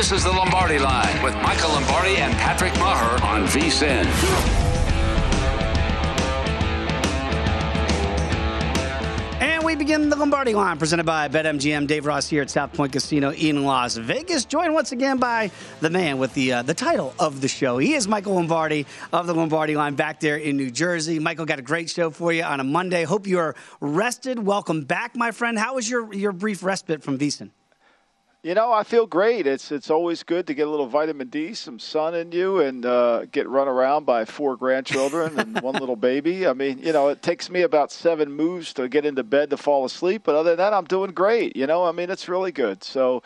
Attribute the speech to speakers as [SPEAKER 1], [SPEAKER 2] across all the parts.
[SPEAKER 1] This is the Lombardi Line with Michael Lombardi and Patrick Maher on VSIN.
[SPEAKER 2] And we begin the Lombardi line presented by BetMGM. Dave Ross here at South Point Casino in Las Vegas, joined once again by the man with the uh, the title of the show. He is Michael Lombardi of the Lombardi line back there in New Jersey. Michael got a great show for you on a Monday. Hope you are rested. Welcome back, my friend. How was your your brief respite from VSIN?
[SPEAKER 3] You know, I feel great. It's it's always good to get a little vitamin D, some sun in you, and uh, get run around by four grandchildren and one little baby. I mean, you know, it takes me about seven moves to get into bed to fall asleep, but other than that, I'm doing great. You know, I mean, it's really good. So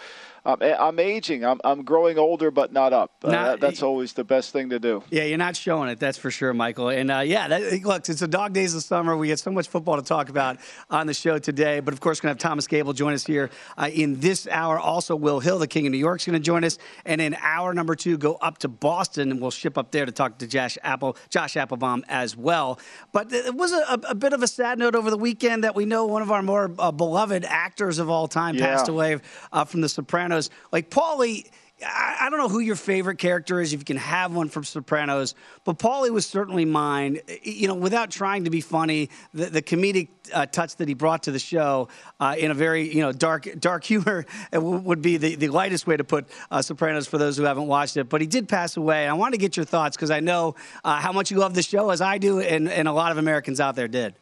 [SPEAKER 3] I'm, I'm aging. I'm, I'm growing older, but not up. Uh, that, that's always the best thing to do.
[SPEAKER 2] Yeah, you're not showing it, that's for sure, Michael. And uh, yeah, that, look, it's the dog days of summer. We get so much football to talk about on the show today. But of course, we're going to have Thomas Gable join us here uh, in this hour. Also, Will Hill, the King of New York, is going to join us. And in hour number two, go up to Boston, and we'll ship up there to talk to Josh Apple, Josh Appelbaum as well. But it was a, a bit of a sad note over the weekend that we know one of our more uh, beloved actors of all time
[SPEAKER 3] Yeah.
[SPEAKER 2] passed away uh, from The Sopranos. Like Paulie. I don't know who your favorite character is, if you can have one from Sopranos, but Paulie was certainly mine. You know, without trying to be funny, the, the comedic uh, touch that he brought to the show uh, in a very you know dark dark humor uh, would be the, the lightest way to put uh, Sopranos for those who haven't watched it. But he did pass away, and I wanted to get your thoughts because I know uh, how much you love the show, as I do, and, and a lot of Americans out there did.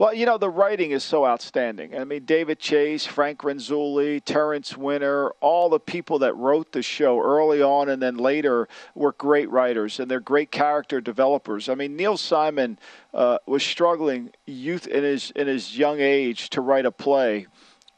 [SPEAKER 3] Well, you know, the writing is so outstanding. I mean, David Chase, Frank Renzulli, Terrence Winter, all the people that wrote the show early on and then later were great writers, and they're great character developers. I mean, Neil Simon uh, was struggling youth in his in his young age to write a play.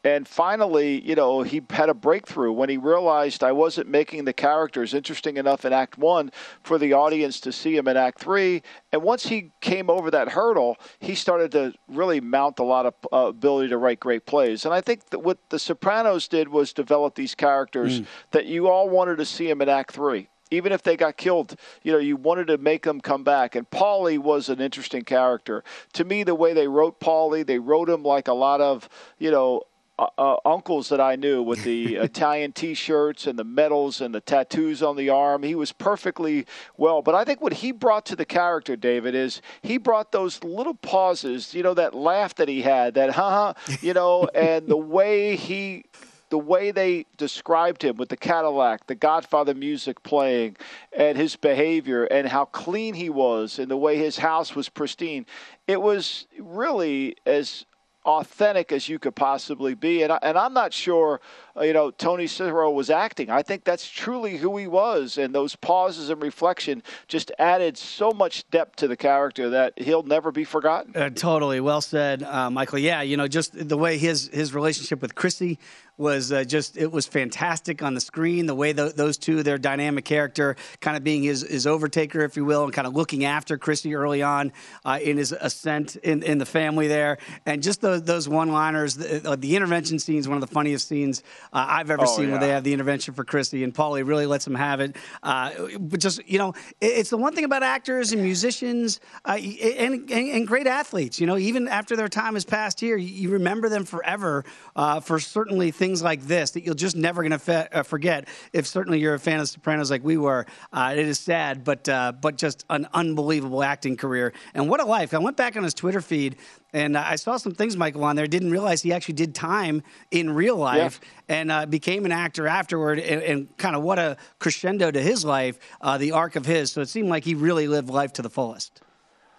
[SPEAKER 3] And finally, you know, he had a breakthrough when he realized I wasn't making the characters interesting enough in Act One for the audience to see him in Act Three. And once he came over that hurdle, he started to really mount a lot of uh, ability to write great plays. And I think that what The Sopranos did was develop these characters that you all wanted to see him in Act Three even if they got killed, you know, you wanted to make them come back. And Paulie was an interesting character. To me, the way they wrote Paulie, they wrote him like a lot of, you know, uh, uh, uncles that I knew with the Italian T-shirts and the medals and the tattoos on the arm. He was perfectly well. But I think what he brought to the character, David, is he brought those little pauses. You know, that laugh that he had, that ha ha, you know, and the way he the way they described him with the Cadillac, the Godfather music playing, and his behavior, and how clean he was, and the way his house was pristine, it was really as authentic as you could possibly be. And, I, and I'm not sure, uh, you know, Tony Sirico was acting. I think that's truly who he was. And those pauses and reflection just added so much depth to the character that he'll never be forgotten.
[SPEAKER 2] Uh, totally, well said, uh, Michael. Yeah, you know, just the way his his relationship with Chrissy was uh, just it was fantastic on the screen. The way tho- those two, their dynamic character, kind of being his his overtaker, if you will, and kind of looking after Chrissy early on uh, in his ascent in in the family there, and just the those, those one-liners. The, uh, the, intervention scene is one of the funniest scenes uh, I've ever oh, seen, yeah. where they have the intervention for Christy, and Paulie really lets him have it. Uh, but just you know, it, it's the one thing about actors and musicians uh, and, and, and, great athletes. You know, even after their time has passed here, you, you remember them forever uh, for certainly things like this that you're just never going to uh, forget. If certainly you're a fan of Sopranos like we were, it is sad, but but just an unbelievable acting career and what a life. I went back on his Twitter feed and uh, I saw some things, Michael, on there. Didn't realize he actually did time in real life yeah. and uh, became an actor afterward. And, and, kind of what a crescendo to his life, uh, the arc of his. So it seemed like he really lived life to the fullest.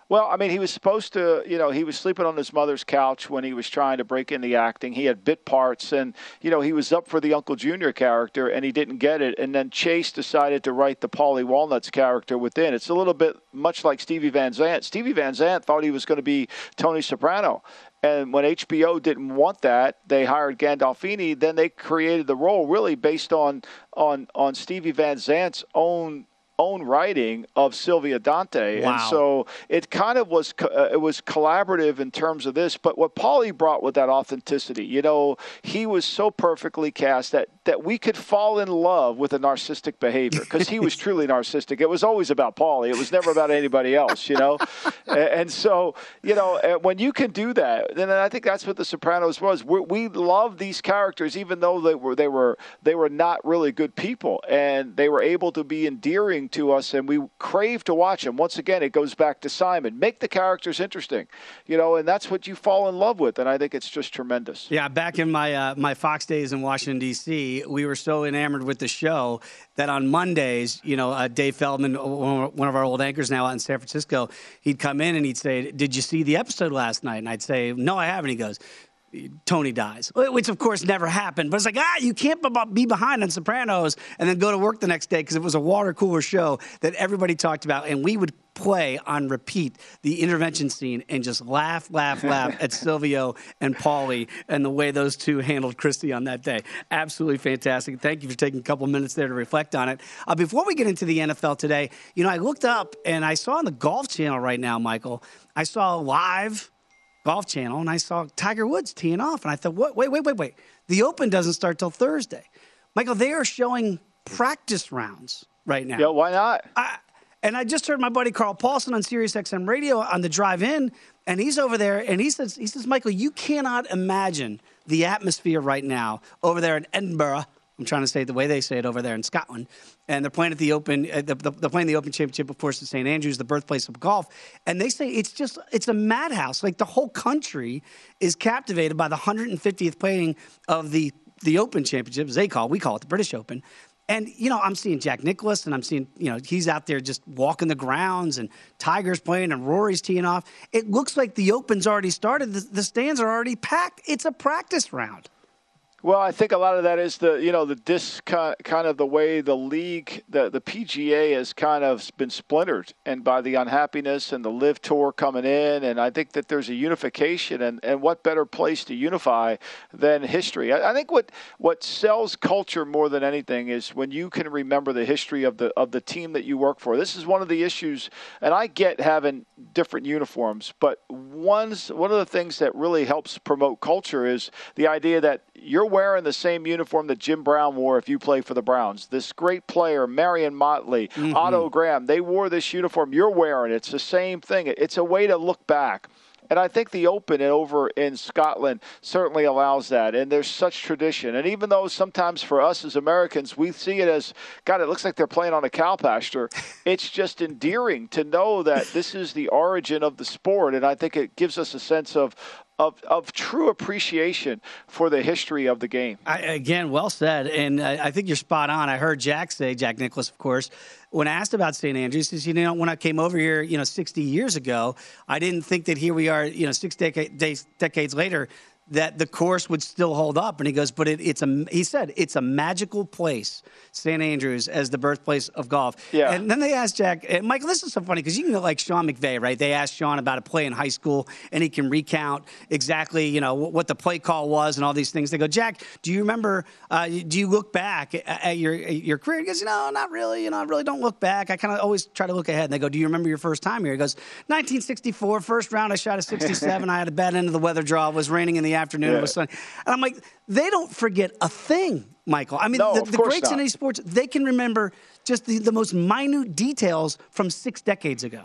[SPEAKER 3] Well, I mean, he was supposed to, you know, he was sleeping on his mother's couch when he was trying to break into acting. He had bit parts, and you know, he was up for the Uncle Junior character, and he didn't get it. And then Chase decided to write the Paulie Walnuts character within. It's a little bit much like Stevie Van Zandt. Stevie Van Zandt thought he was going to be Tony Soprano. And when HBO didn't want that, they hired Gandolfini. Then they created the role really based on on on Stevie Van Zandt's own own writing of Silvio Dante,
[SPEAKER 2] wow.
[SPEAKER 3] and so it kind of was uh, it was collaborative in terms of this. But what Paulie brought with that authenticity, you know, he was so perfectly cast that that we could fall in love with a narcissistic behavior because he was truly narcissistic. It was always about Paulie. It was never about anybody else, you know. and so you know when you can do that, then I think that's what The Sopranos was. we we love these characters even though they were they were they were not really good people, and they were able to be endearing to us, and we crave to watch them. Once again, it goes back to Simon. Make the characters interesting, you know, and that's what you fall in love with. And I think it's just tremendous.
[SPEAKER 2] Yeah, back in my uh, my Fox days in Washington D.C., we were so enamored with the show that on Mondays, you know, uh, Dave Feldman, one of our old anchors now out in San Francisco, he'd come in and he'd say, "Did you see the episode last night?" And I'd say, "No, I haven't." He goes. Tony dies, which of course never happened. But it's like, ah, you can't be behind on Sopranos and then go to work the next day because it was a water cooler show that everybody talked about. And we would play on repeat the intervention scene and just laugh, laugh, laugh at Silvio and Paulie and the way those two handled Christy on that day. Absolutely fantastic. Thank you for taking a couple minutes there to reflect on it. Uh, before we get into the NFL today, you know, I looked up and I saw on the Golf Channel right now, Michael, I saw live Golf Channel, and I saw Tiger Woods teeing off, and I thought, what? Wait, wait, wait, wait. The Open doesn't start till Thursday. Michael, they are showing practice rounds right now.
[SPEAKER 3] Yeah, why not?
[SPEAKER 2] I, and I just heard my buddy Carl Paulson on Sirius XM radio on the drive in, and he's over there, and he says, he says, Michael, you cannot imagine the atmosphere right now over there in Edinburgh I'm trying to say it the way they say it over there in Scotland. And they're playing at the Open. Uh, the, the, they're playing the Open Championship, of course, at St Andrews, the birthplace of golf. And they say it's just it's a madhouse. Like the whole country is captivated by the 150th playing of the the Open Championship, as they call it. We call it the British Open. And you know, I'm seeing Jack Nicklaus, and I'm seeing you know he's out there just walking the grounds, and Tiger's playing, and Rory's teeing off. It looks like the Open's already started. The, the stands are already packed. It's a practice round.
[SPEAKER 3] Well, I think a lot of that is the you know the dis kind of the way the league the the PGA has kind of been splintered and by the unhappiness and the LIV tour coming in and I think that there's a unification and, and what better place to unify than history. I, I think what what sells culture more than anything is when you can remember the history of the of the team that you work for. This is one of the issues and I get having different uniforms, but one's one of the things that really helps promote culture is the idea that you're wearing the same uniform that Jim Brown wore if you play for the Browns. This great player, Marion Motley, mm-hmm. Otto Graham, they wore this uniform. You're wearing it. It's the same thing. It's a way to look back. And I think the Open over in Scotland certainly allows that. And there's such tradition. And even though sometimes for us as Americans, we see it as, God, it looks like they're playing on a cow pasture, it's just endearing to know that this is the origin of the sport. And I think it gives us a sense of, of, of true appreciation for the history of the game.
[SPEAKER 2] I, again, well said. And I, I, think you're spot on. I heard Jack say, Jack Nicklaus, of course, when asked about St. Andrews, he says, you know, when I came over here, you know, 60 years ago, I didn't think that here we are, you know, six decades later, that the course would still hold up. And he goes, but it, it's a, he said, it's a magical place, St. Andrews, as the birthplace of golf.
[SPEAKER 3] Yeah.
[SPEAKER 2] And then they asked Jack, and Michael, this is so funny because you can go like Sean McVay, right? They asked Sean about a play in high school and he can recount exactly, you know, what the play call was and all these things. They go, Jack, do you remember, uh, do you look back at your, your career? He goes, you know, not really. You know, I really don't look back. I kind of always try to look ahead. And they go, do you remember your first time here? He goes, 1964, first round, I shot a 67. I had a bad end of the weather draw. It was raining in the afternoon. Yeah. It was sunny. And I'm like, they don't forget a thing, Michael. I mean,
[SPEAKER 3] no,
[SPEAKER 2] the, the greats not. in any sports, they can remember just the, the most minute details from six decades ago.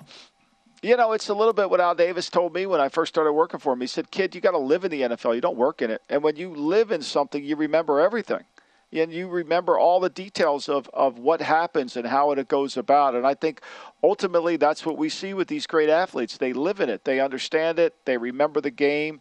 [SPEAKER 3] You know, it's a little bit what Al Davis told me when I first started working for him. He said, "Kid, you got to live in the NFL. You don't work in it. And when you live in something, you remember everything." and you remember all the details of, of what happens and how it goes about. And I think ultimately that's what we see with these great athletes. They live in it, they understand it, they remember the game,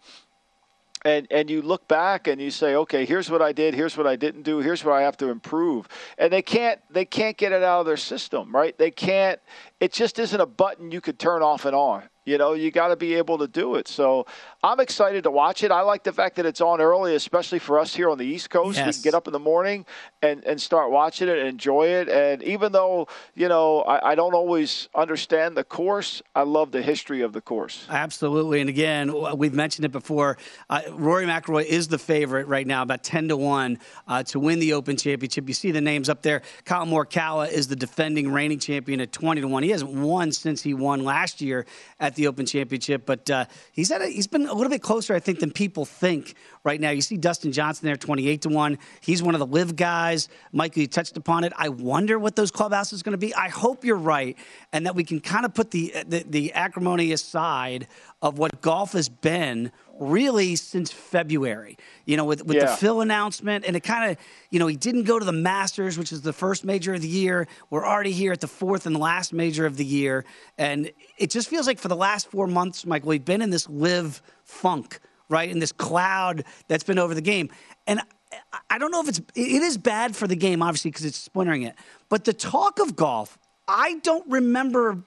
[SPEAKER 3] and and you look back and you say, okay, here's what I did, here's what I didn't do, here's what I have to improve, and they can't they can't get it out of their system, right? They can't. It just isn't a button you could turn off and on. You know, you got to be able to do it. So I'm excited to watch it. I like the fact that it's on early, especially for us here on the East Coast. Yes. We can get up in the morning and, and start watching it and enjoy it. And even though, you know, I, I don't always understand the course, I love the history of the course.
[SPEAKER 2] Absolutely. And again, we've mentioned it before. Uh, Rory McIlroy is the favorite right now, about 10 to 1 uh, to win the Open Championship. You see the names up there. Collin Morikawa is the defending reigning champion at 20 to 1. He hasn't won since he won last year at the Open Championship, but uh, he's had a, he's been a little bit closer, I think, than people think right now. You see Dustin Johnson there, 28 to 1. He's one of the LIV guys. Michael, you touched upon it. I wonder what those clubhouses are going to be. I hope you're right and that we can kind of put the, the, the acrimony aside of what golf has been really since February. You know, with, with yeah. the Phil announcement, and it kind of, you know, he didn't go to the Masters, which is the first major of the year. We're already here at the fourth and last major of the year. And it just feels like for the last four months, Michael, we've been in this LIV funk, right? In this cloud that's been over the game. And I don't know if it's, it is bad for the game, obviously, because it's splintering it. But the talk of golf, I don't remember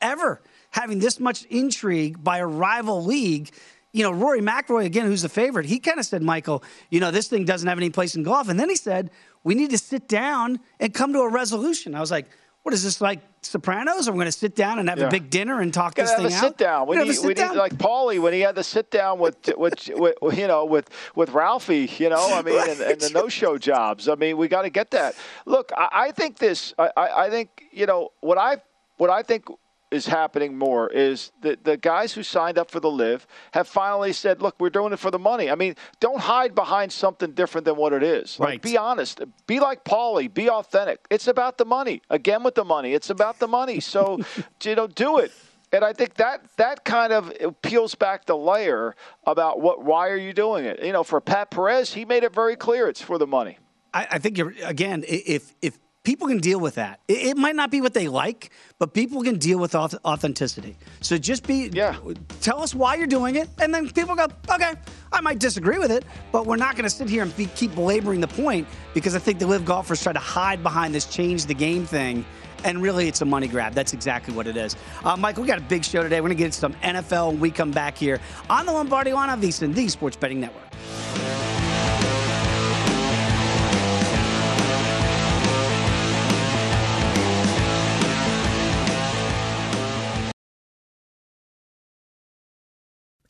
[SPEAKER 2] ever having this much intrigue by a rival league. You know, Rory McIlroy again, who's the favorite. He kind of said, Michael, you know, this thing doesn't have any place in golf. And then he said, we need to sit down and come to a resolution. I was like, what is this like Sopranos? Are we going to sit down and have yeah. a big dinner and talk this thing
[SPEAKER 3] out? Sit down. We, need, sit we down. need like Paulie when he had to sit down with, with, with you know with with Ralphie. You know, I mean, right. and, and, the no show jobs. I mean, we got to get that. Look, I, I think this. I, I think you know what I what I think is happening more is that the guys who signed up for the LIV have finally said, look, we're doing it for the money. I mean, don't hide behind something different than what it is. Like, right. be honest. Be like Paulie. Be authentic. It's about the money. Again with the money. It's about the money. So, you know, do it. And I think that that kind of peels back the layer about what why are you doing it? You know, for Pat Perez, he made it very clear it's for the money.
[SPEAKER 2] I, I think you're again, if if people can deal with that. It, it, might not be what they like, but people can deal with authenticity. So just be,
[SPEAKER 3] yeah.
[SPEAKER 2] Tell us why you're doing it, and then people go, okay, I might disagree with it, but we're not going to sit here and be, keep belaboring the point because I think the LIV golfers try to hide behind this change the game thing. And really, it's a money grab. That's exactly what it is. Uh, Mike, we got a big show today. We're going to get some NFL when we come back here on the Lombardi line of VSiN, the Sports Betting Network.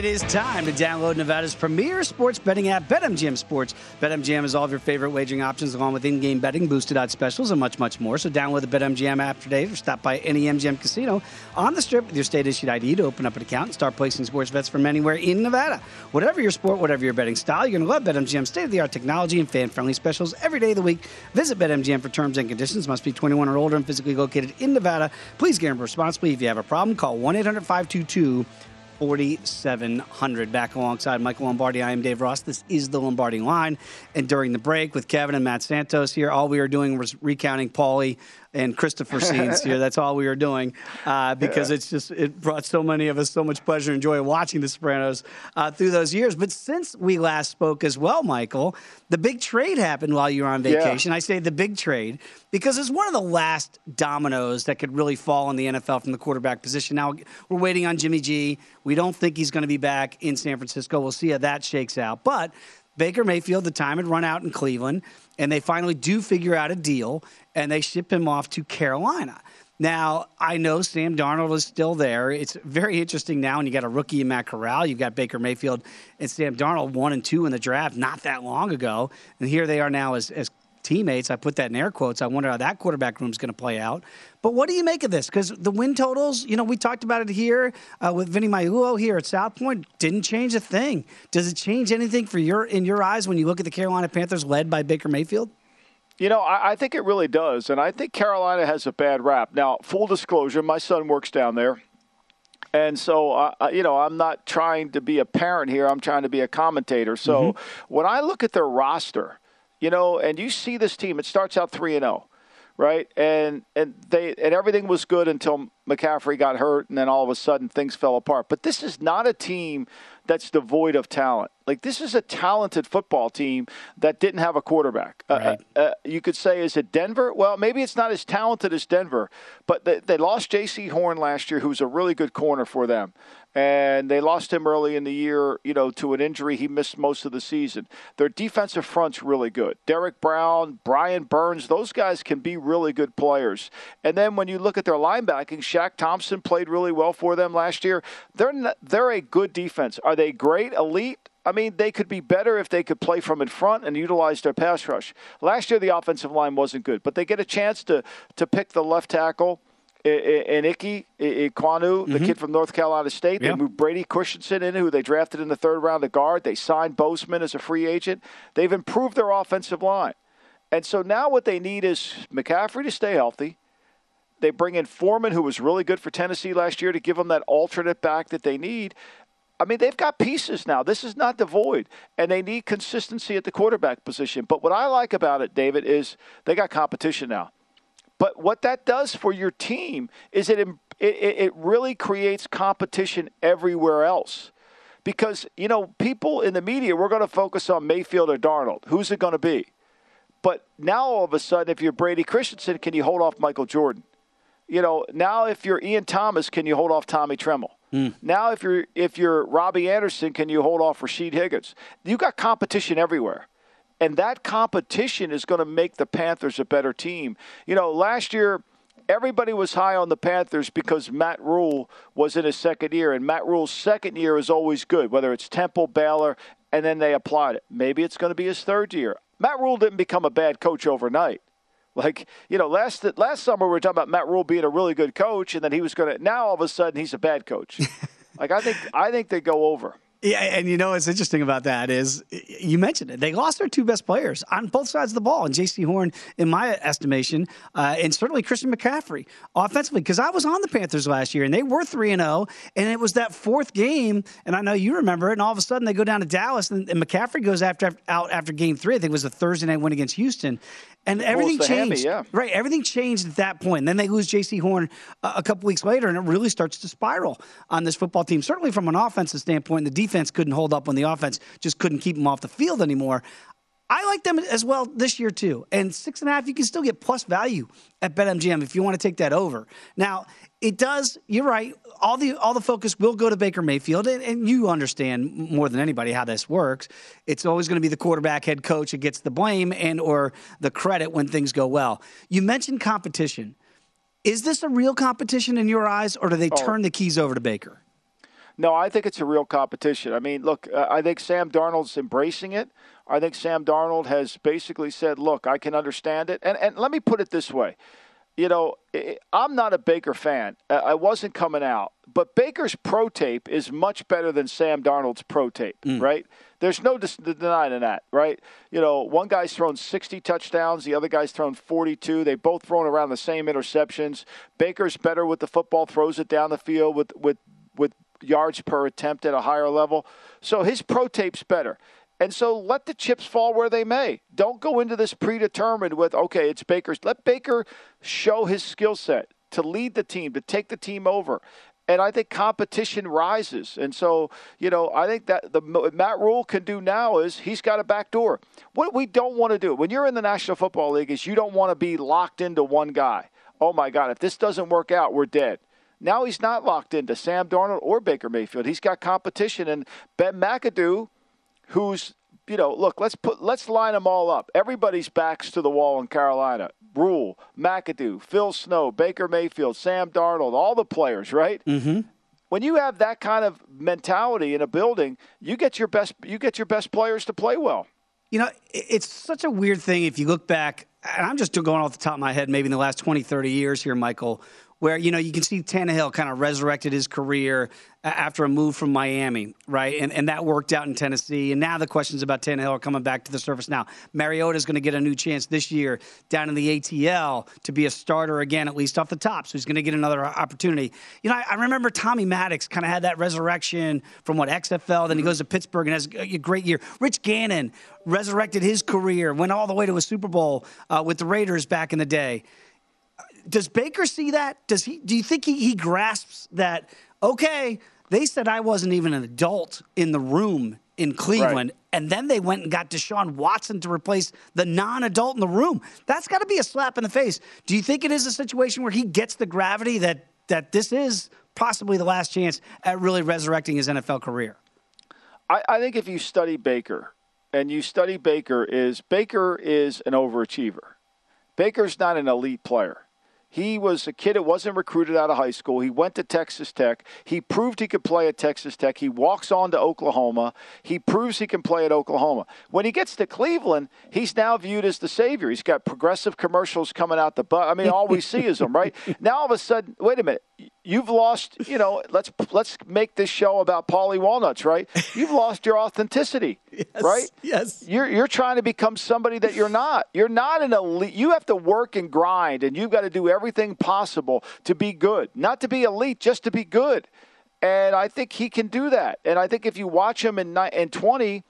[SPEAKER 2] It is time to download Nevada's premier sports betting app, BetMGM Sports. BetMGM has all of your favorite wagering options, along with in-game betting, boosted odds specials, and much, much more. So download the BetMGM app today or stop by any MGM casino on the Strip with your state-issued ID to open up an account and start placing sports bets from anywhere in Nevada. Whatever your sport, whatever your betting style, you're going to love BetMGM's state-of-the-art technology and fan-friendly specials every day of the week. Visit BetMGM for terms and conditions. Must be 21 or older and physically located in Nevada. Please gamble responsibly. If you have a problem, call 1-800-522- 4700. Back alongside Michael Lombardi, I am Dave Ross. This is the Lombardi line. And during the break with Kevin and Matt Santos here, all we are doing was recounting Paulie and Christopher scenes here. That's all we were doing uh, because it's just it brought so many of us so much pleasure and joy watching The Sopranos uh, through those years. But since we last spoke as well, Michael, the big trade happened while you were on vacation. Yeah. I say the big trade because it's one of the last dominoes that could really fall in the NFL from the quarterback position. Now we're waiting on Jimmy G. We don't think he's going to be back in San Francisco. We'll see how that shakes out, but. Baker Mayfield, the time had run out in Cleveland, and they finally do figure out a deal and they ship him off to Carolina. Now, I know Sam Darnold is still there. It's very interesting now, and you got a rookie in Matt Corral. You've got Baker Mayfield and Sam Darnold, one and two in the draft not that long ago. And here they are now as, as teammates. I put that in air quotes. I wonder how that quarterback room is going to play out. But what do you make of this? Because the win totals, you know, we talked about it here uh, with Vinny Magliulo here at South Point. Didn't change a thing. Does it change anything for your in your eyes when you look at the Carolina Panthers led by Baker Mayfield?
[SPEAKER 3] You know, I, I, think it really does. And I think Carolina has a bad rap. Now, full disclosure, my son works down there. And so, uh, you know, I'm not trying to be a parent here. I'm trying to be a commentator. So mm-hmm. when I look at their roster, you know, and you see this team, it starts out 3 and 0 right? And and they and everything was good until McCaffrey got hurt, and then all of a sudden things fell apart. But this is not a team that's devoid of talent. Like this is a talented football team that didn't have a quarterback. Uh, right. Uh, uh, you could say, is it Denver? Well, maybe it's not as talented as Denver, but they, they lost Jaycee Horn last year, who's a really good corner for them and they lost him early in the year, you know, to an injury. He missed most of the season. Their defensive front's really good. Derrick Brown, Brian Burns, those guys can be really good players. And then when you look at their linebacking, Shaq Thompson played really well for them last year. They're not, they're a good defense. Are they great, elite? I mean, they could be better if they could play from in front and utilize their pass rush. Last year, the offensive line wasn't good, but they get a chance to to pick the left tackle. And Ickey Ekwonu, mm-hmm. the kid from North Carolina State. They moved Brady Christensen in, who they drafted in the third round of guard. They signed Bozeman as a free agent. They've improved their offensive line. And so now what they need is McCaffrey to stay healthy. They bring in Foreman, who was really good for Tennessee last year, to give them that alternate back that they need. I mean, they've got pieces now. This is not devoid, and they need consistency at the quarterback position. But what I like about it, David, is they got competition now. But what that does for your team is it it, it really creates competition everywhere else. Because, you know, people in the media, we're going to focus on Mayfield or Darnold. Who's it going to be? But now all of a sudden, if you're Brady Christensen, can you hold off Michael Jordan? You know, now if you're Ian Thomas, can you hold off Tommy Tremble? Mm. Now, if you're if you're Robbie Anderson, can you hold off Rashard Higgins? You got competition everywhere, and that competition is going to make the Panthers a better team. You know, last year everybody was high on the Panthers because Matt Rhule was in his second year, and Matt Rhule's second year is always good, whether it's Temple, Baylor, and then they applied it. Maybe it's going to be his third year. Matt Rhule didn't become a bad coach overnight. Like, you know, last last summer we were talking about Matt Rhule being a really good coach, and then he was going to. Now all of a sudden he's a bad coach. like I think I think they go over.
[SPEAKER 2] Yeah, and you know what's interesting about that is you mentioned it. They lost their two best players on both sides of the ball, and Jaycee Horn, in my estimation, uh, and certainly Christian McCaffrey offensively. Because I was on the Panthers last year, and they were three and zero, oh, and it was that fourth game, and I know you remember it. And all of a sudden, they go down to Dallas, and, and McCaffrey goes after out after Game Three. I think it was a Thursday night win against Houston, and everything changed.
[SPEAKER 3] Hammy, yeah.
[SPEAKER 2] Right, everything changed at that point. And then they lose Jaycee Horn uh, a couple weeks later, and it really starts to spiral on this football team. Certainly from an offensive standpoint, the defense couldn't hold up when the offense just couldn't keep them off the field anymore. I like them as well this year too. And six and a half, you can still get plus value at BetMGM if you want to take that over. Now, it does. You're right. All the all the focus will go to Baker Mayfield, and, and you understand more than anybody how this works. It's always going to be the quarterback, head coach that gets the blame and or the credit when things go well. You mentioned competition. Is this a real competition in your eyes, or do they oh. turn the keys over to Baker?
[SPEAKER 3] No, I think it's a real competition. I mean, look, uh, I think Sam Darnold's embracing it. I think Sam Darnold has basically said, "Look, I can understand it." And and let me put it this way you know, I'm not a Baker fan. I wasn't coming out, but Baker's pro tape is much better than Sam Darnold's pro tape, mm. right? There's no denying that, right? You know, one guy's thrown 60 touchdowns, the other guy's thrown 42. They both thrown around the same interceptions. Baker's better with the football, throws it down the field with with with yards per attempt at a higher level. So his pro tape's better. And so let the chips fall where they may. Don't go into this predetermined with, okay, it's Baker's. Let Baker show his skill set to lead the team, to take the team over. And I think competition rises. And so, you know, I think that the Matt Rhule can do now is he's got a back door. What we don't want to do when you're in the National Football League is you don't want to be locked into one guy. Oh my God, if this doesn't work out, we're dead. Now he's not locked into Sam Darnold or Baker Mayfield. He's got competition, and Ben McAdoo who's you know, look, let's put let's line them all up. Everybody's backs to the wall in Carolina. Rhule, McAdoo, Phil Snow, Baker Mayfield, Sam Darnold, all the players, right?
[SPEAKER 2] Mm-hmm.
[SPEAKER 3] When you have that kind of mentality in a building, you get your best you get your best players to play well.
[SPEAKER 2] You know, it's such a weird thing if you look back, and I'm just going off the top of my head, maybe in the last 20, 30 years here, Michael, where you know you can see Tannehill kind of resurrected his career after a move from Miami, right? And and that worked out in Tennessee. And now the questions about Tannehill are coming back to the surface. Now Mariota is going to get a new chance this year down in the ATL to be a starter again, at least off the top. So he's going to get another opportunity. You know, I, I remember Tommy Maddox kind of had that resurrection from what XFL. Then he goes to Pittsburgh and has a great year. Rich Gannon resurrected his career, went all the way to a Super Bowl uh, with the Raiders back in the day does Baker see that? Does he? Do you think he, he grasps that? Okay, they said I wasn't even an adult in the room in Cleveland, right. and then they went and got Deshaun Watson to replace the non-adult in the room. That's got to be a slap in the face. Do you think it is a situation where he gets the gravity that that this is possibly the last chance at really resurrecting his NFL career?
[SPEAKER 3] I, I think if you study Baker, and you study Baker, is Baker is an overachiever. Baker's not an elite player. He was a kid that wasn't recruited out of high school. He went to Texas Tech. He proved he could play at Texas Tech. He walks on to Oklahoma. He proves he can play at Oklahoma. When he gets to Cleveland, he's now viewed as the savior. He's got progressive commercials coming out the butt. I mean, all we see is him, right? Now all of a sudden, wait a minute you've lost you know let's let's make this show about Paulie Walnuts, right? You've lost your authenticity,
[SPEAKER 2] yes,
[SPEAKER 3] right?
[SPEAKER 2] Yes.
[SPEAKER 3] You're you're trying to become somebody that you're not. You're not an elite. You have to work and grind, and you've got to do everything possible to be good, not to be elite, just to be good. And I think he can do that. And I think if you watch him in night in 20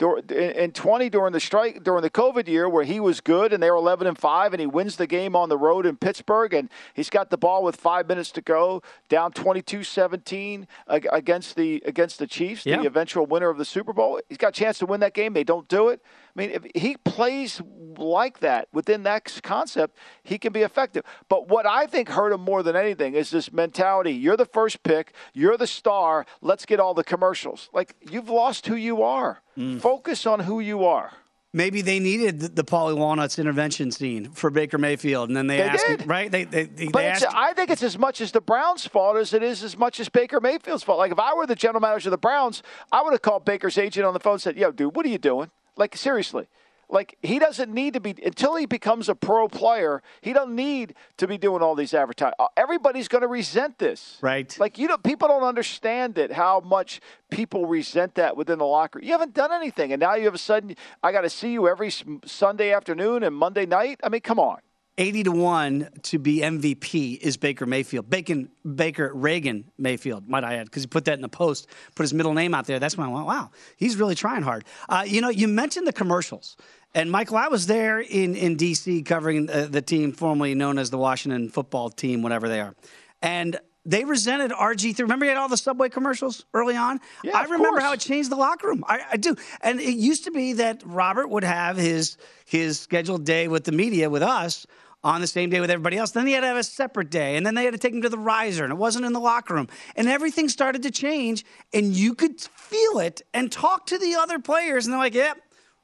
[SPEAKER 3] in 20 during the strike during the COVID year where he was good and they were 11 and 5 and he wins the game on the road in Pittsburgh and he's got the ball with 5 minutes to go down 22-17 against the against the Chiefs yeah. the eventual winner of the Super Bowl. He's got a chance to win that game. They don't do it I mean, if he plays like that within that concept, he can be effective. But what I think hurt him more than anything is this mentality you're the first pick, you're the star, let's get all the commercials. Like, you've lost who you are. Mm. Focus on who you are.
[SPEAKER 2] Maybe they needed the, the Paulie Walnuts intervention scene for Baker Mayfield, and then they,
[SPEAKER 3] they
[SPEAKER 2] asked,
[SPEAKER 3] did.
[SPEAKER 2] right? They, they, they,
[SPEAKER 3] but
[SPEAKER 2] asked,
[SPEAKER 3] I think it's as much as the Browns' fault as it is as much as Baker Mayfield's fault. Like if I were the general manager of the Browns, I would have called Baker's agent on the phone and said, "Yo, dude, what are you doing? Like seriously, Like he doesn't need to be until he becomes a pro player. He doesn't need to be doing all these advertising. Uh, everybody's going to resent this,
[SPEAKER 2] right?
[SPEAKER 3] Like you know, people don't understand it how much people resent that within the locker. You haven't done anything, and now you have a sudden. I got to see you every Sunday afternoon and Monday night. I mean, come on.
[SPEAKER 2] 80 to 1 to be MVP is Baker Mayfield. Bacon, Baker Reagan Mayfield, might I add, because he put that in the post, put his middle name out there. That's when I went, wow, he's really trying hard. Uh, you know, you mentioned the commercials. And Michael, I was there in, in D.C. covering uh, the team formerly known as the Washington football team, whatever they are. And they resented RG3. Remember, he had all the Subway commercials early on?
[SPEAKER 3] Yeah,
[SPEAKER 2] I remember
[SPEAKER 3] course.
[SPEAKER 2] how it changed the locker room. I, I, do. And it used to be that Robert would have his his scheduled day with the media with us on the same day with everybody else. Then he had to have a separate day, and then they had to take him to the riser, and it wasn't in the locker room. And everything started to change, and you could feel it and talk to the other players, and they're like, yep.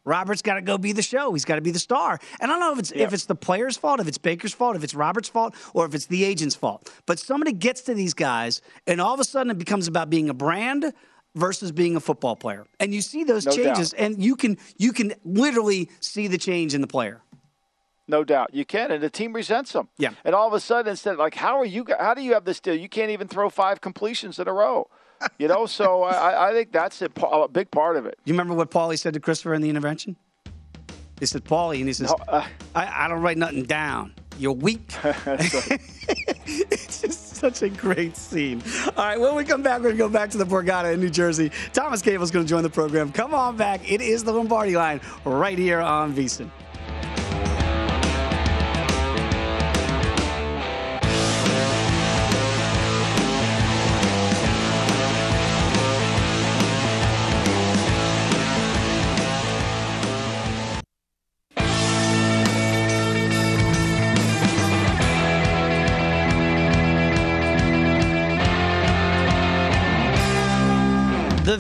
[SPEAKER 2] Robert's got to go be the show. He's got to be the star. And I don't know if it's if it's the player's fault, if it's Baker's fault, if it's Robert's fault, or if it's the agent's fault. But somebody gets to these guys, and all of a sudden it becomes about being a brand versus being a football player. And you see those
[SPEAKER 3] no
[SPEAKER 2] changes,
[SPEAKER 3] doubt.
[SPEAKER 2] and you can you can literally see the change in the player.
[SPEAKER 3] No doubt, you can, and the team resents them.
[SPEAKER 2] Yeah.
[SPEAKER 3] And all of a sudden, instead, like, how are you? How do you have this deal? You can't even throw five completions in a row. You know, so I, I think that's a, a, big part of it.
[SPEAKER 2] You remember what Paulie said to Christopher in the intervention? He said, "Paulie," and he says,
[SPEAKER 3] no, uh,
[SPEAKER 2] I, "I don't write nothing down. You're weak." it's just such a great scene. All right, when we come back, we're going to go back to the Borgata in New Jersey. Thomas Gable's going to join the program. Come on back. It is the Lombardi line right here on VSIN.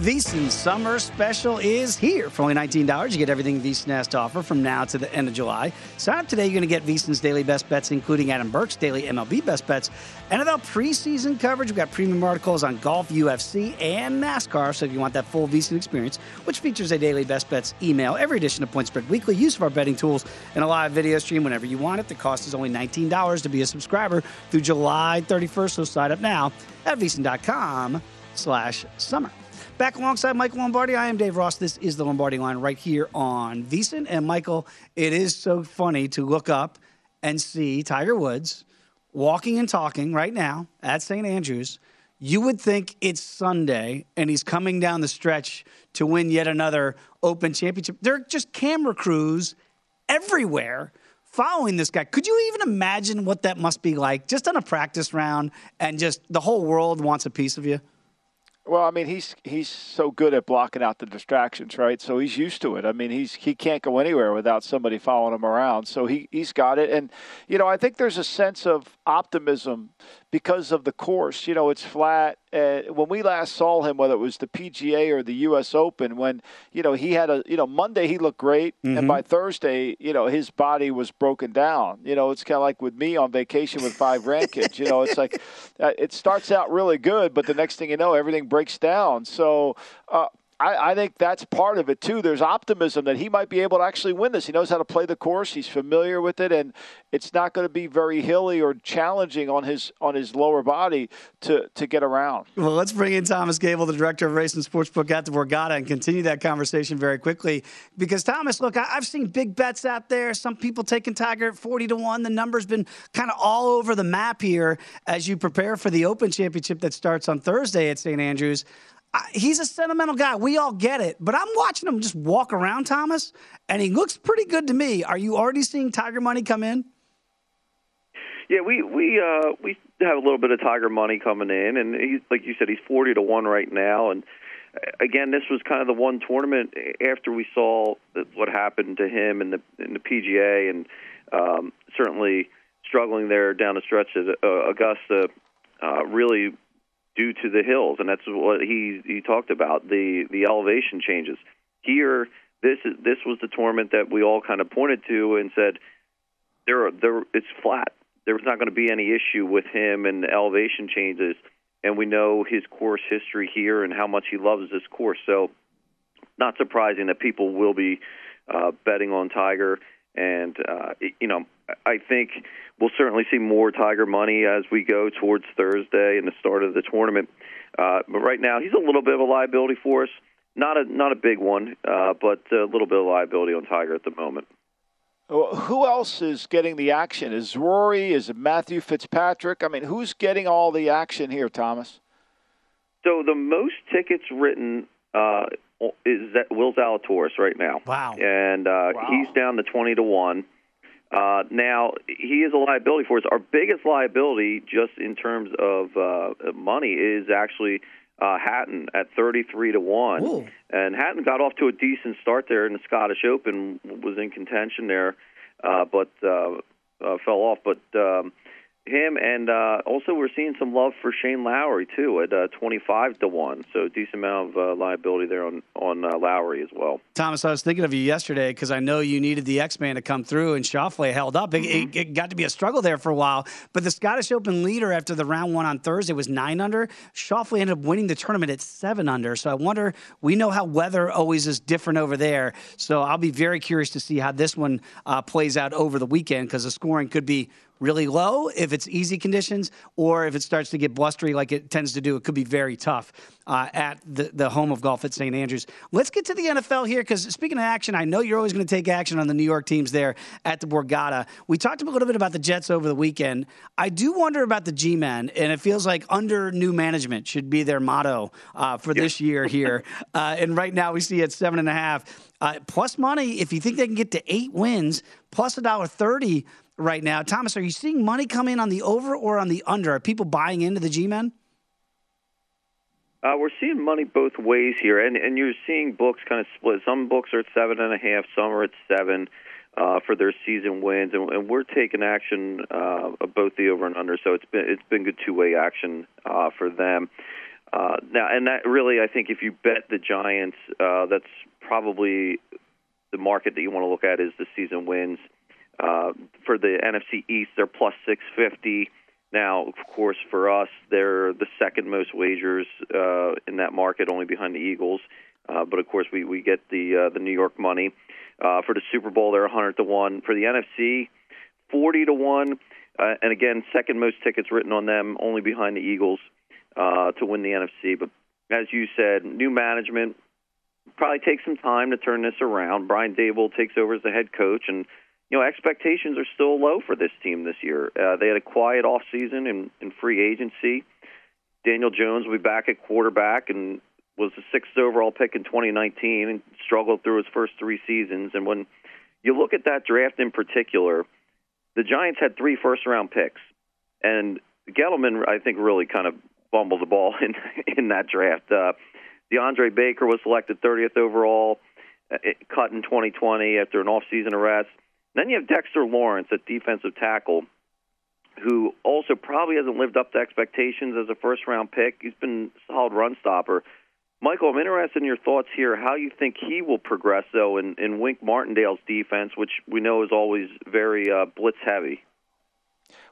[SPEAKER 2] VSIN Summer Special is here. For only $19, you get everything VSIN has to offer from now to the end of July. Sign up today. You're going to get VSIN's daily best bets, including Adam Burke's daily MLB best bets, NFL preseason coverage. We've got premium articles on golf, UFC, and NASCAR. So if you want that full VSIN experience, which features a daily best bets email, every edition of Point Spread Weekly, use of our betting tools, and a live video stream whenever you want it. The cost is only $19 to be a subscriber through July 31st. So sign up now at VSIN.com slash summer. Back alongside Michael Lombardi, I am Dave Ross. This is the Lombardi line right here on VSIN. And Michael, it is so funny to look up and see Tiger Woods walking and talking right now at St. Andrews. You would think it's Sunday and he's coming down the stretch to win yet another Open Championship. There are just camera crews everywhere following this guy. Could you even imagine what that must be like just on a practice round and just the whole world wants a piece of you?
[SPEAKER 3] Well, I mean, he's he's so good at blocking out the distractions, right? So he's used to it. I mean, he's he can't go anywhere without somebody following him around. So he he's got it, and you know, I think there's a sense of optimism because of the course. You know, it's flat. Uh, when we last saw him, whether it was the PGA or the U.S. Open, when you know he had a you know Monday he looked great, mm-hmm. and by Thursday, you know his body was broken down. You know, it's kind of like with me on vacation with five grandkids. You know, it's like uh, it starts out really good, but the next thing you know, everything breaks down. So. Uh, I, I, think that's part of it too. There's optimism that he might be able to actually win this. He knows how to play the course. He's familiar with it, and it's not going to be very hilly or challenging on his on his lower body to to get around.
[SPEAKER 2] Well, let's bring in Thomas Gable, the director of Race and Sportsbook at the Borgata, and continue that conversation very quickly. Because Thomas, look, I, I've seen big bets out there. Some people taking Tiger at forty to one. The number's been kind of all over the map here as you prepare for the Open Championship that starts on Thursday at St Andrews. He's a sentimental guy. We all get it. But I'm watching him just walk around, Thomas, and he looks pretty good to me. Are you already seeing Tiger money come in?
[SPEAKER 4] Yeah, we we uh, we have a little bit of Tiger money coming in, and he's like you said, he's forty to one right now. And again, this was kind of the one tournament after we saw what happened to him in the in the PGA, and um, certainly struggling there down the stretch at uh, Augusta. Uh, really due to the hills, and that's what he he talked about the the elevation changes. Here, this is this was the tournament that we all kind of pointed to and said there are, there it's flat. There's not going to be any issue with him and the elevation changes, and we know his course history here and how much he loves this course. So, not surprising that people will be uh, betting on Tiger. And uh, you know, I think we'll certainly see more Tiger money as we go towards Thursday and the start of the tournament. Uh, but right now, he's a little bit of a liability for us. Not a not a big one, uh, but a little bit of liability on Tiger at the moment.
[SPEAKER 3] Who else is getting the action? Is Rory? Is it Matthew Fitzpatrick? I mean, who's getting all the action here, Thomas?
[SPEAKER 4] So the most tickets written uh, is that Will Zalatoris right now.
[SPEAKER 2] Wow.
[SPEAKER 4] And uh,
[SPEAKER 2] wow.
[SPEAKER 4] he's down to 20 to 1. Uh, now, he is a liability for us. Our biggest liability, just in terms of uh, money, is actually uh, Hatton at 33 to 1.
[SPEAKER 2] Ooh.
[SPEAKER 4] And Hatton got off to a decent start there in the Scottish Open, was in contention there, uh, but uh, uh, fell off. But um, him and uh, also we're seeing some love for Shane Lowry too at uh, 25 to 1. So decent amount of uh, liability there on on uh, Lowry as well.
[SPEAKER 2] Thomas, I was thinking of you yesterday because I know you needed the X-Man to come through and Schauffele held up. It,
[SPEAKER 4] Mm-hmm.
[SPEAKER 2] it, it got to be a struggle there for a while, but the Scottish Open leader after the round 1 on Thursday was 9 under. Schauffele ended up winning the tournament at 7 under. So I wonder we know how weather always is different over there. So I'll be very curious to see how this one uh, plays out over the weekend because the scoring could be really low if it's easy conditions, or if it starts to get blustery like it tends to do, it could be very tough uh, at the, the home of golf at St. Andrews. Let's get to the NFL here because speaking of action, I know you're always going to take action on the New York teams there at the Borgata. We talked a little bit about the Jets over the weekend. I do wonder about the G Men, and it feels like under new management should be their motto uh, for this year here. Uh, and right now we see it seven and a half. Uh, plus money, if you think they can get to eight wins, plus a dollar thirty right now. Thomas, are you seeing money come in on the over or on the under? Are people buying into the G Men?
[SPEAKER 4] Uh, we're seeing money both ways here, and and you're seeing books kind of split. Some books are at seven and a half, some are at seven uh, for their season wins, and, and we're taking action uh, of both the over and under. So it's been it's been good two way action uh, for them. Uh, now, and that really, I think, if you bet the Giants, uh, that's probably the market that you want to look at is the season wins. Uh, for the NFC East, they're plus 650. Now, of course, for us, they're the second most wagers uh, in that market, only behind the Eagles. Uh, but of course, we we get the uh, the New York money. Uh, for the Super Bowl, they're 100 to one. For the NFC, 40 to one. Uh, and again, second most tickets written on them, only behind the Eagles uh, to win the NFC. But as you said, new management probably takes some time to turn this around. Brian Daboll takes over as the head coach, and you know expectations are still low for this team this year. Uh, they had a quiet off season in, in free agency. Daniel Jones will be back at quarterback and was the sixth overall pick in 2019 and struggled through his first three seasons. And when you look at that draft in particular, the Giants had three first round picks, and Gettleman I think really kind of fumbled the ball in in that draft. Uh, DeAndre Baker was selected 30th overall, uh, cut in 2020 after an off-season arrest. Then you have Dexter Lawrence at defensive tackle, who also probably hasn't lived up to expectations as a first-round pick. He's been a solid run stopper. Michael, I'm interested in your thoughts here. How you think he will progress, though, in, in Wink Martindale's defense, which we know is always very uh, blitz heavy.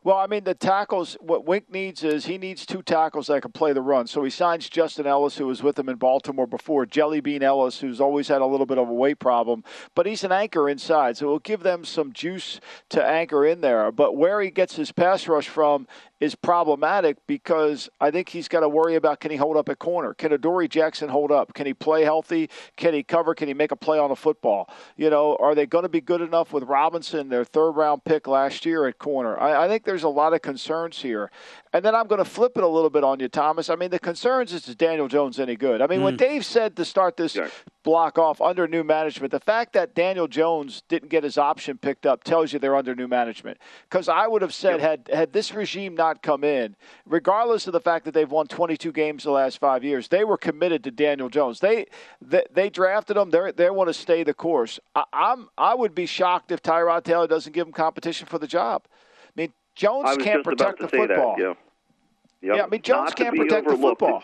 [SPEAKER 3] Well, I mean, the tackles, what Wink needs is he needs two tackles that can play the run. So he signs Justin Ellis, who was with him in Baltimore before, Jelly Bean Ellis, who's always had a little bit of a weight problem, but he's an anchor inside. So it'll give them some juice to anchor in there. But where he gets his pass rush from is problematic because I think he's got to worry about can he hold up at corner? Can Adoree Jackson hold up? Can he play healthy? Can he cover? Can he make a play on a football? You know, are they going to be good enough with Robinson, their third round pick last year at corner? I, I think there's a lot of concerns here. And then I'm going to flip it a little bit on you, Thomas. I mean, the concerns is is Daniel Jones any good? I mean, mm. when Dave said to start this
[SPEAKER 4] yeah.
[SPEAKER 3] block off under new management, the fact that Daniel Jones didn't get his option picked up tells you they're under new management. Because I would have said,
[SPEAKER 4] yeah.
[SPEAKER 3] had had this regime not come in, regardless of the fact that they've won 22 games the last five years, they were committed to Daniel Jones. They they, they drafted him. They they want to stay the course. I, I'm I would be shocked if Tyrod Taylor doesn't give him competition for the job. I mean, Jones can't protect the football.
[SPEAKER 4] That, yeah. Yep.
[SPEAKER 3] yeah, I mean Jones
[SPEAKER 4] not
[SPEAKER 3] can't protect the football.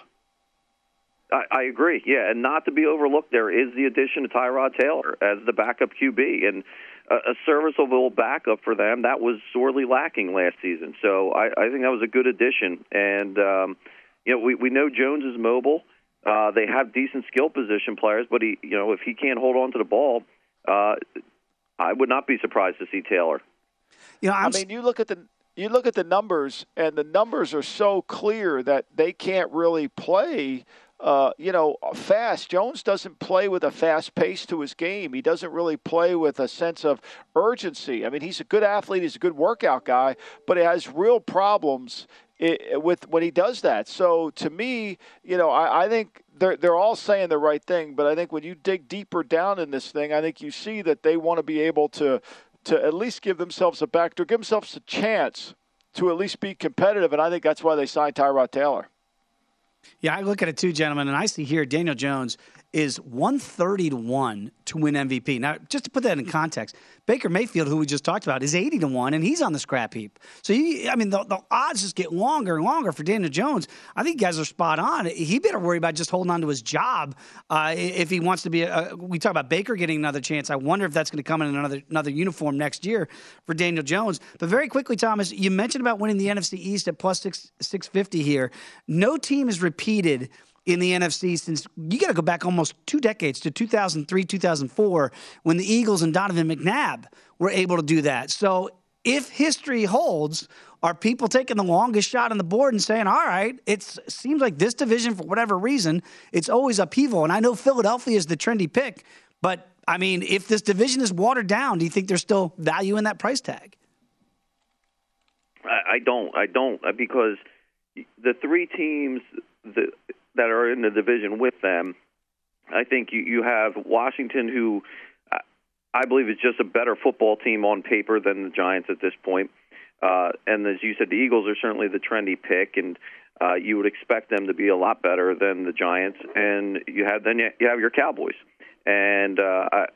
[SPEAKER 4] I, I agree. Yeah, and not to be overlooked, there is the addition of Tyrod Taylor as the backup QB and a, a serviceable backup for them. That was sorely lacking last season. So I, I think that was a good addition. And um, you know, we we know Jones is mobile. Uh, they have decent skill position players, but he, you know, if he can't hold on to the ball, uh, I would not be surprised to see Taylor.
[SPEAKER 3] You know, I'm, i mean, you look at the you look at the numbers, and the numbers are so clear that they can't really play. Uh, you know, fast. Jones doesn't play with a fast pace to his game. He doesn't really play with a sense of urgency. I mean, he's a good athlete. He's a good workout guy, but he has real problems with when he does that. So to me, you know, I, I think they're they're all saying the right thing, but I think when you dig deeper down in this thing, I think you see that they want to be able to to at least give themselves a backdoor, give themselves a chance to at least be competitive, and I think that's why they signed Tyrod Taylor.
[SPEAKER 2] Yeah, I look at it too, gentlemen, and I see here Daniel Jones is 130 to 1 to win MVP. Now, just to put that in context, Baker Mayfield, who we just talked about, is 80 to 1, and he's on the scrap heap. So, I mean, the, the, odds just get longer and longer for Daniel Jones. I think guys are spot on. He better worry about just holding on to his job uh, if he wants to be. A, we talk about Baker getting another chance. I wonder if that's going to come in another another uniform next year for Daniel Jones. But very quickly, Thomas, you mentioned about winning the NFC East at plus six, 650 here. No team has repeated – in the NFC since you got to go back almost two decades to 2003, 2004, when the Eagles and Donovan McNabb were able to do that. So if history holds, are people taking the longest shot on the board and saying, all right, it seems like this division, for whatever reason, it's always upheaval. And I know Philadelphia is the trendy pick, but I mean, if this division is watered down, do you think there's still value in that price tag?
[SPEAKER 4] I don't. I don't because the three teams, the that are in the division with them. I think you, you have Washington, who I believe is just a better football team on paper than the Giants at this point. Uh, and as you said, the Eagles are certainly the trendy pick, and uh, you would expect them to be a lot better than the Giants. And you have then you have your Cowboys, and uh, I,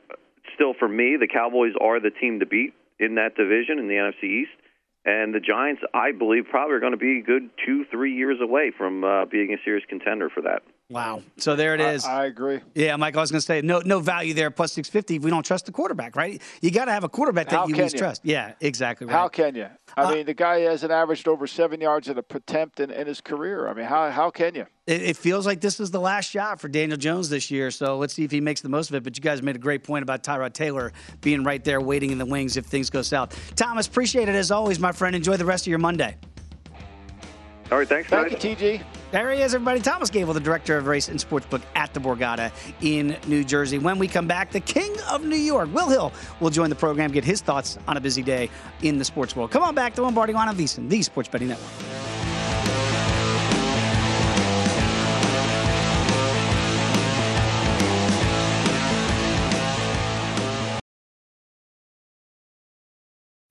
[SPEAKER 4] still for me, the Cowboys are the team to beat in that division in the NFC East. And the Giants, I believe, probably are going to be good two, three years away from uh, being a serious contender for that.
[SPEAKER 2] Wow. So there it is.
[SPEAKER 3] I, I agree.
[SPEAKER 2] Yeah, Mike, I was going to say no no value there plus 650 if we don't trust the quarterback, right? You got to have a quarterback that
[SPEAKER 3] How
[SPEAKER 2] you
[SPEAKER 3] can
[SPEAKER 2] trust. Yeah, exactly right.
[SPEAKER 3] How can you? I
[SPEAKER 2] Uh,
[SPEAKER 3] mean, the guy hasn't averaged over seven yards at a attempt in, in his career. I mean, how, how can you?
[SPEAKER 2] It, it feels like this is the last shot for Daniel Jones this year, so let's see if he makes the most of it. But you guys made a great point about Tyrod Taylor being right there waiting in the wings if things go south. Thomas, appreciate it as always, my friend. Enjoy the rest of your Monday.
[SPEAKER 4] All right, thanks,
[SPEAKER 3] Thank
[SPEAKER 4] guys.
[SPEAKER 3] you, TG.
[SPEAKER 2] There he is, everybody. Thomas Gable, the director of race and sportsbook at the Borgata in New Jersey. When we come back, the king of New York, Will Hill, will join the program, get his thoughts on a busy day in the sports world. Come on back to Lombardi on VSiN, the Sports Betting Network.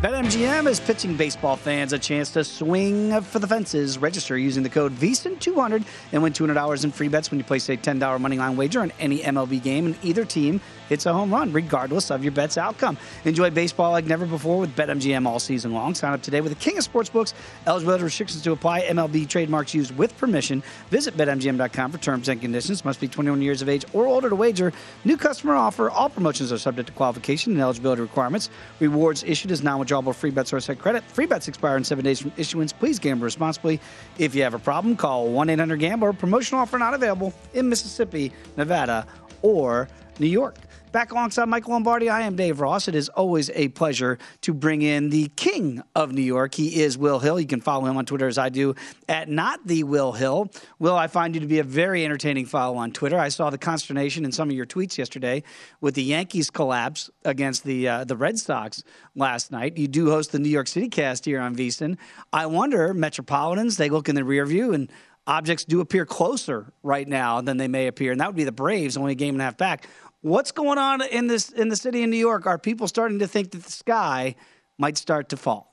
[SPEAKER 2] BetMGM is pitching baseball fans a chance to swing for the fences. Register using the code VSIN200 and win $200 in free bets when you place a $10 money line wager on any MLB game, and either team hits a home run, regardless of your bet's outcome. Enjoy baseball like never before with BetMGM all season long. Sign up today with the king of sportsbooks. Eligibility restrictions to apply. MLB trademarks used with permission. Visit BetMGM.com for terms and conditions. Must be 21 years of age or older to wager. New customer offer. All promotions are subject to qualification and eligibility requirements. Rewards issued as non-withdrawable free bets or credit. Free bets expire in seven days from issuance. Please gamble responsibly. If you have a problem, call 1-800-GAMBLER. Promotional offer not available in Mississippi, Nevada, or New York. Back alongside Michael Lombardi, I am Dave Ross. It is always a pleasure to bring in the king of New York. He is Will Hill. You can follow him on Twitter as I do at not the Will Hill. Will, I find you to be a very entertaining follow on Twitter. I saw the consternation in some of your tweets yesterday with the Yankees collapse against the uh, the Red Sox last night. You do host the New York City cast here on VSIN. I wonder, Metropolitans, they look in the rear view and objects do appear closer right now than they may appear, and that would be the Braves, only a game and a half back. What's going on in this in the city of New York? Are people starting to think that the sky might start to fall?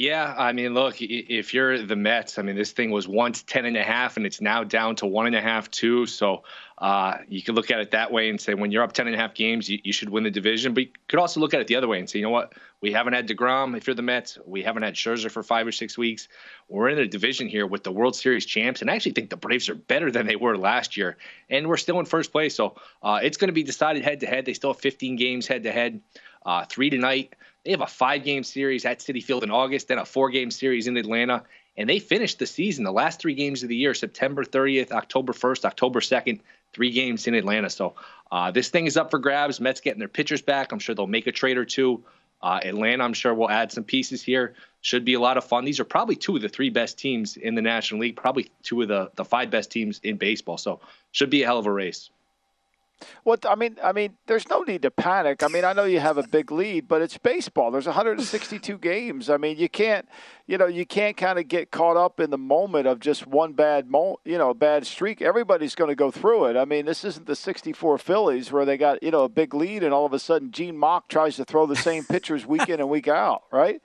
[SPEAKER 5] Yeah, I mean, look, if you're the Mets, I mean, this thing was once 10 and a half and it's now down to one and a half, two. So uh, you could look at it that way and say when you're up 10 and a half games, you, you, should win the division. But you could also look at it the other way and say, you know what? We haven't had DeGrom if you're the Mets. We haven't had Scherzer for five or six weeks. We're in a division here with the World Series champs. And I actually think the Braves are better than they were last year. And we're still in first place. So uh, it's going to be decided head to head. They still have 15 games head to head, three tonight. They have a five game series at City Field in August, then a four game series in Atlanta. And they finished the season, the last three games of the year, September 30th, October 1st, October 2nd, three games in Atlanta. So uh, this thing is up for grabs. Mets getting their pitchers back. I'm sure they'll make a trade or two. Uh, Atlanta, I'm sure, will add some pieces here. Should be a lot of fun. These are probably two of the three best teams in the National League, probably two of the, the five best teams in baseball. So should be a hell of a race.
[SPEAKER 3] What I mean, I mean, there's no need to panic. I mean, I know you have a big lead, but it's baseball. There's 162 games. I mean, you can't, you know, you can't kind of get caught up in the moment of just one bad, mo- you know, bad streak. Everybody's going to go through it. I mean, this isn't the 64 Phillies where they got, you know, a big lead and all of a sudden Gene Mauch tries to throw the same pitchers week in and week out, right?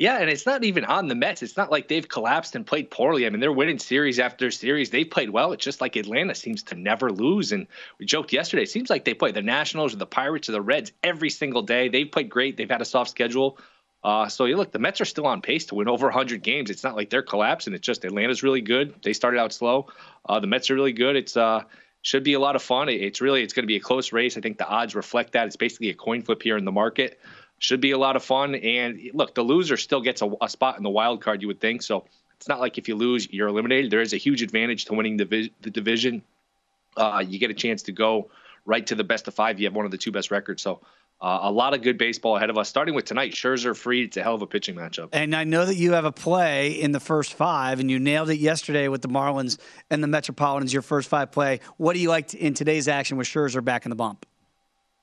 [SPEAKER 5] Yeah, and it's not even on the Mets. It's not like they've collapsed and played poorly. I mean, they're winning series after series. They've played well. It's just like Atlanta seems to never lose. And we joked yesterday. It seems like they play the Nationals or the Pirates or the Reds every single day. They've played great. They've had a soft schedule. Uh, so you look, the Mets are still on pace to win over 100 games. It's not like they're collapsing. It's just Atlanta's really good. They started out slow. Uh, the Mets are really good. It's uh, should be a lot of fun. It's really it's going to be a close race. I think the odds reflect that. It's basically a coin flip here in the market should be a lot of fun. And look, the loser still gets a, a, spot in the wild card, you would think. So it's not like if you lose, you're eliminated. There is a huge advantage to winning the, the division. Uh, you get a chance to go right to the best of five. You have one of the two best records. So uh, a lot of good baseball ahead of us. Starting with tonight, Scherzer Fried. It's a hell of a pitching matchup.
[SPEAKER 2] And I know that you have a play in the first five, and you nailed it yesterday with the Marlins and the Metropolitans. Your first five play. What do you like in today's action with Scherzer back in the bump?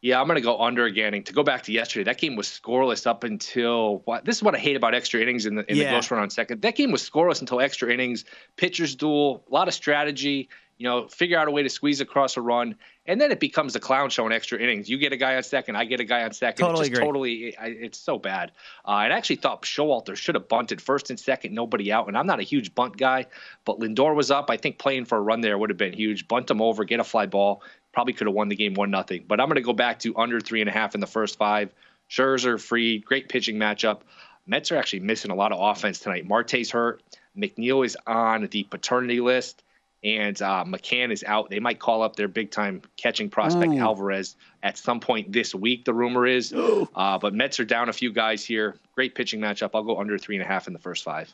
[SPEAKER 5] Yeah, I'm going to go under again. And to go back to yesterday, that game was scoreless up until what? This is what I hate about extra innings in the in yeah. the ghost run on second. That game was scoreless until extra innings. Pitchers duel, a lot of strategy. You know, figure out a way to squeeze across a run, and then it becomes a clown show in extra innings. You get a guy on second, I get a guy on second.
[SPEAKER 2] Totally
[SPEAKER 5] it's
[SPEAKER 2] agree.
[SPEAKER 5] Totally, it's so bad. Uh, I actually thought Showalter should have bunted first and second, nobody out. And I'm not a huge bunt guy, but Lindor was up. I think playing for a run there would have been huge. Bunt him over, get a fly ball probably could have won the game one nothing. But I'm going to go back to under three and a half in the first five. Scherzer Fried, great pitching matchup. Mets are actually missing a lot of offense tonight. Marte's hurt. McNeil is on the paternity list, and uh, McCann is out. They might call up their big time catching prospect Ooh. Alvarez at some point this week. The rumor is, uh, but Mets are down a few guys here. Great pitching matchup. I'll go under three and a half in the first five.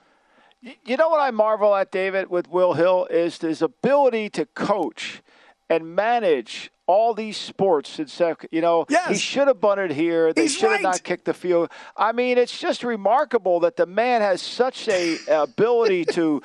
[SPEAKER 3] You know what I marvel at, David, with Will Hill is his ability to coach and manage all these sports in second. You know,
[SPEAKER 2] yes.
[SPEAKER 3] he should have bunted here. They
[SPEAKER 2] He's
[SPEAKER 3] should
[SPEAKER 2] right.
[SPEAKER 3] have not kicked the field. I mean, it's just remarkable that the man has such a ability to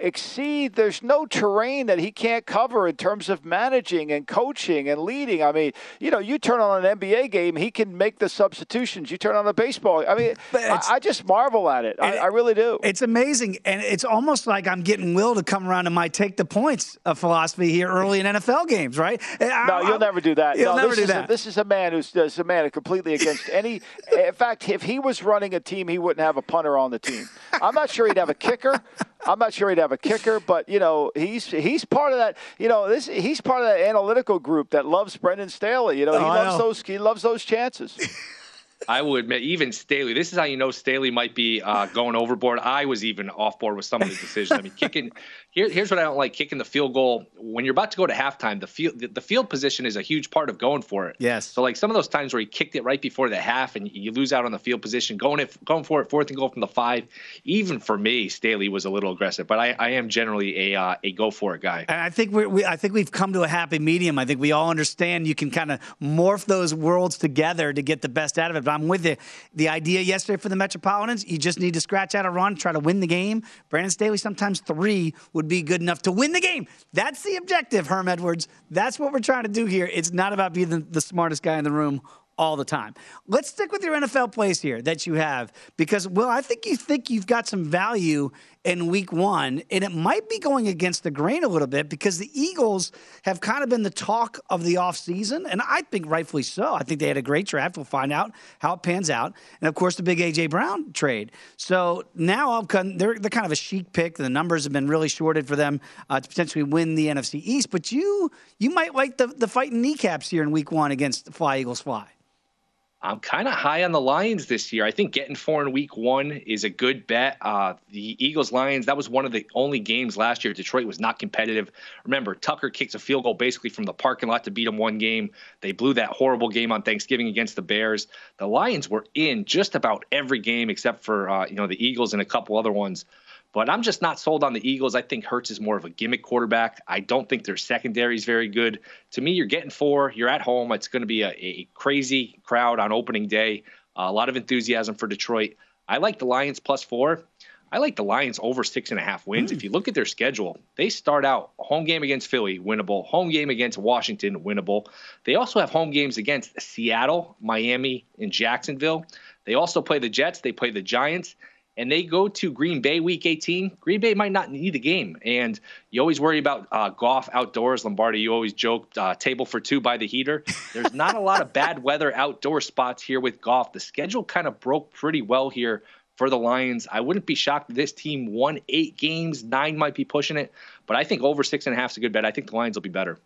[SPEAKER 3] exceed. There's no terrain that he can't cover in terms of managing and coaching and leading. I mean, you know, you turn on an NBA game, he can make the substitutions. You turn on a baseball. I mean, I, I, just marvel at it. I, I, really do.
[SPEAKER 2] It's amazing, and it's almost like I'm getting Will to come around to my take the points of philosophy here early in NFL games, right?
[SPEAKER 3] Uh, no, you'll never do that.
[SPEAKER 2] You'll
[SPEAKER 3] no,
[SPEAKER 2] never
[SPEAKER 3] do
[SPEAKER 2] that.
[SPEAKER 3] A, this is a man who's a man completely against any. in fact, if he was running a team, he wouldn't have a punter on the team. I'm not sure he'd have a kicker. I'm not sure he'd have a kicker, but you know he's he's part of that. You know this he's part of that analytical group that loves Brandon Staley. You know he oh, loves know. those he loves those chances.
[SPEAKER 5] I will admit, even Staley. This is how you know Staley might be uh, going overboard. I was even off board with some of the decisions. I mean, kicking. Here, here's what I don't like: kicking the field goal when you're about to go to halftime. The field, the field position is a huge part of going for it.
[SPEAKER 2] Yes.
[SPEAKER 5] So like some of those times where he kicked it right before the half and you lose out on the field position, going if going for it, fourth and goal from the five. Even for me, Staley was a little aggressive, but I, I am generally a uh, a go for it guy.
[SPEAKER 2] And I think we we I think we've come to a happy medium. I think we all understand you can kind of morph those worlds together to get the best out of it. I'm with you the idea yesterday for the Metropolitans, you just need to scratch out a run, try to win the game. Brandon Staley, sometimes three would be good enough to win the game. That's the objective, Herm Edwards. That's what we're trying to do here. It's not about being the, the smartest guy in the room all the time. Let's stick with your NFL plays here that you have because, well, I think you think you've got some value in week one, and it might be going against the grain a little bit because the Eagles have kind of been the talk of the offseason, and I think rightfully so. I think they had a great draft. We'll find out how it pans out. And of course, the big A.J. Brown trade. So now they're, they're kind of a chic pick. The numbers have been really shorted for them uh, to potentially win the NFC East, but you you might like the, the fighting kneecaps here in week one against the Fly Eagles Fly.
[SPEAKER 5] I'm kind of high on the Lions this year. I think getting four in week one is a good bet. Uh, the Eagles Lions, that was one of the only games last year Detroit was not competitive. Remember, Tucker kicks a field goal basically from the parking lot to beat them one game. They blew that horrible game on Thanksgiving against the Bears. The Lions were in just about every game except for uh, you know the Eagles and a couple other ones. But I'm just not sold on the Eagles. I think Hurts is more of a gimmick quarterback. I don't think their secondary is very good. To me, you're getting four. You're at home. It's going to be a, a crazy crowd on opening day. Uh, a lot of enthusiasm for Detroit. I like the Lions plus four. I like the Lions over six and a half wins. Mm. If you look at their schedule, they start out home game against Philly, winnable. Home game against Washington, winnable. They also have home games against Seattle, Miami, and Jacksonville. They also play the Jets. They play the Giants and they go to Green Bay week 18, Green Bay might not need the game. And you always worry about uh, Goff outdoors. Lombardi, you always joke uh, table for two by the heater. There's not a lot of bad weather outdoor spots here with Goff. The schedule kind of broke pretty well here for the Lions. I wouldn't be shocked if this team won eight games. Nine might be pushing it, but I think over six and a half is a good bet. I think the Lions will be better.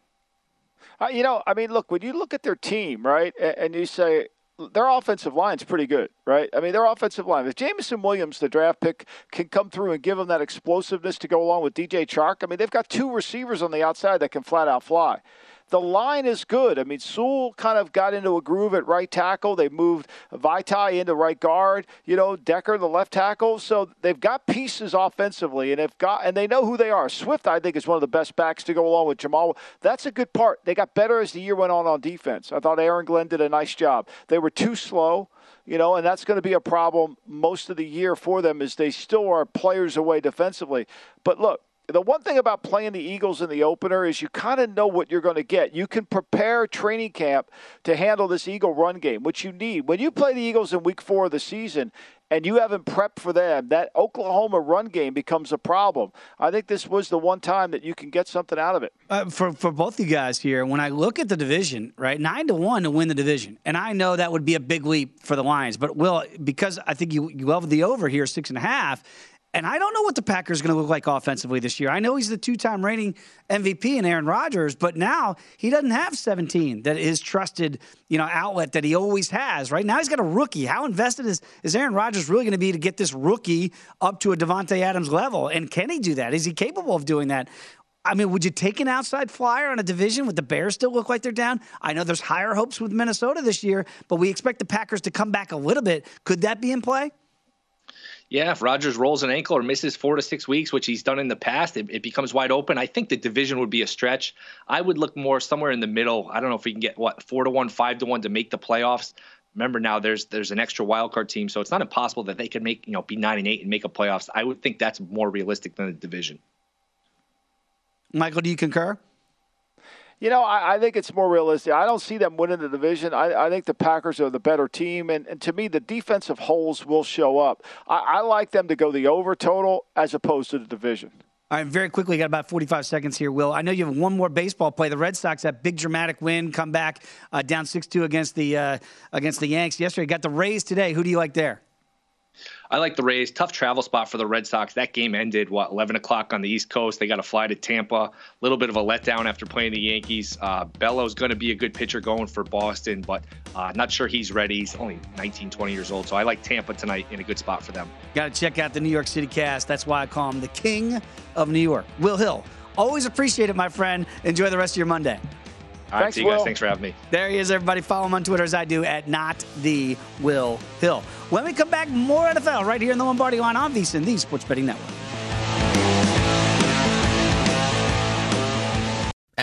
[SPEAKER 3] Uh, you know, I mean, look, when you look at their team, right, and you say, their offensive line's pretty good, right? I mean, their offensive line. If Jameson Williams, the draft pick, can come through and give them that explosiveness to go along with DJ Chark, I mean, they've got two receivers on the outside that can flat out fly the line is good. I mean, Sewell kind of got into a groove at right tackle. They moved Vaitai into right guard. You know, Decker the left tackle. So they've got pieces offensively, and they've got and they know who they are. Swift, I think, is one of the best backs to go along with Jamaal. That's a good part. They got better as the year went on on defense. I thought Aaron Glenn did a nice job. They were too slow you know, and that's going to be a problem most of the year for them is they still are players away defensively. But look, the one thing about playing the Eagles in the opener is you kind of know what you're going to get. You can prepare training camp to handle this Eagle run game, which you need. When you play the Eagles in week four of the season and you haven't prepped for them, that Oklahoma run game becomes a problem. I think this was the one time that you can get something out of it.
[SPEAKER 2] Uh, for, for both you guys here, when I look at the division, right, nine to one to win the division, and I know that would be a big leap for the Lions, but Will, because I think you, you love the over here, six and a half and I don't know what the Packers are going to look like offensively this year. I know he's the two-time reigning MVP in Aaron Rodgers, but now he doesn't have 17 that is trusted, you know, outlet that he always has. Right now he's got a rookie. How invested is, is Aaron Rodgers really going to be to get this rookie up to a Davante Adams level? And can he do that? Is he capable of doing that? I mean, would you take an outside flyer on a division with the Bears still look like they're down? I know there's higher hopes with Minnesota this year, but we expect the Packers to come back a little bit. Could that be in play?
[SPEAKER 5] Yeah, if Rodgers rolls an ankle or misses four to six weeks, which he's done in the past, it, it, becomes wide open. I think the division would be a stretch. I would look more somewhere in the middle. I don't know if we can get what four to one, five to one to make the playoffs. Remember now, there's there's an extra wild card team, so it's not impossible that they could make you know be nine and eight and make a playoffs. I would think that's more realistic than the division.
[SPEAKER 2] Michael, do you concur?
[SPEAKER 3] You know, I, I, think it's more realistic. I don't see them winning the division. I, I think the Packers are the better team, and, and, to me, the defensive holes will show up. I, I like them to go the over total as opposed to the division.
[SPEAKER 2] All right, very quickly, got about 45 seconds here, Will. I know you have one more baseball play. The Red Sox, that big dramatic win, come back uh, down 6 2 against the, uh, against the Yanks yesterday. Got the Rays today. Who do you like there?
[SPEAKER 5] I like the Rays. Tough travel spot for the Red Sox. That game ended what 11 o'clock on the East Coast. They got to fly to Tampa. A little bit of a letdown after playing the Yankees. Uh, Bello's going to be a good pitcher going for Boston, but uh, not sure he's ready. He's only 19, 20 years old, so I like Tampa tonight in a good spot for them.
[SPEAKER 2] Got to check out the New York City cast. That's why I call him the King of New York. Will Hill. Always appreciate it, my friend. Enjoy the rest of your Monday.
[SPEAKER 5] All right, Thanks, see you guys. Will. Thanks for having me.
[SPEAKER 2] There he is, everybody. Follow him on Twitter as I do at not the Will Hill. When we come back, more NFL right here in the Lombardi line on VSIN, the Sports Betting Network.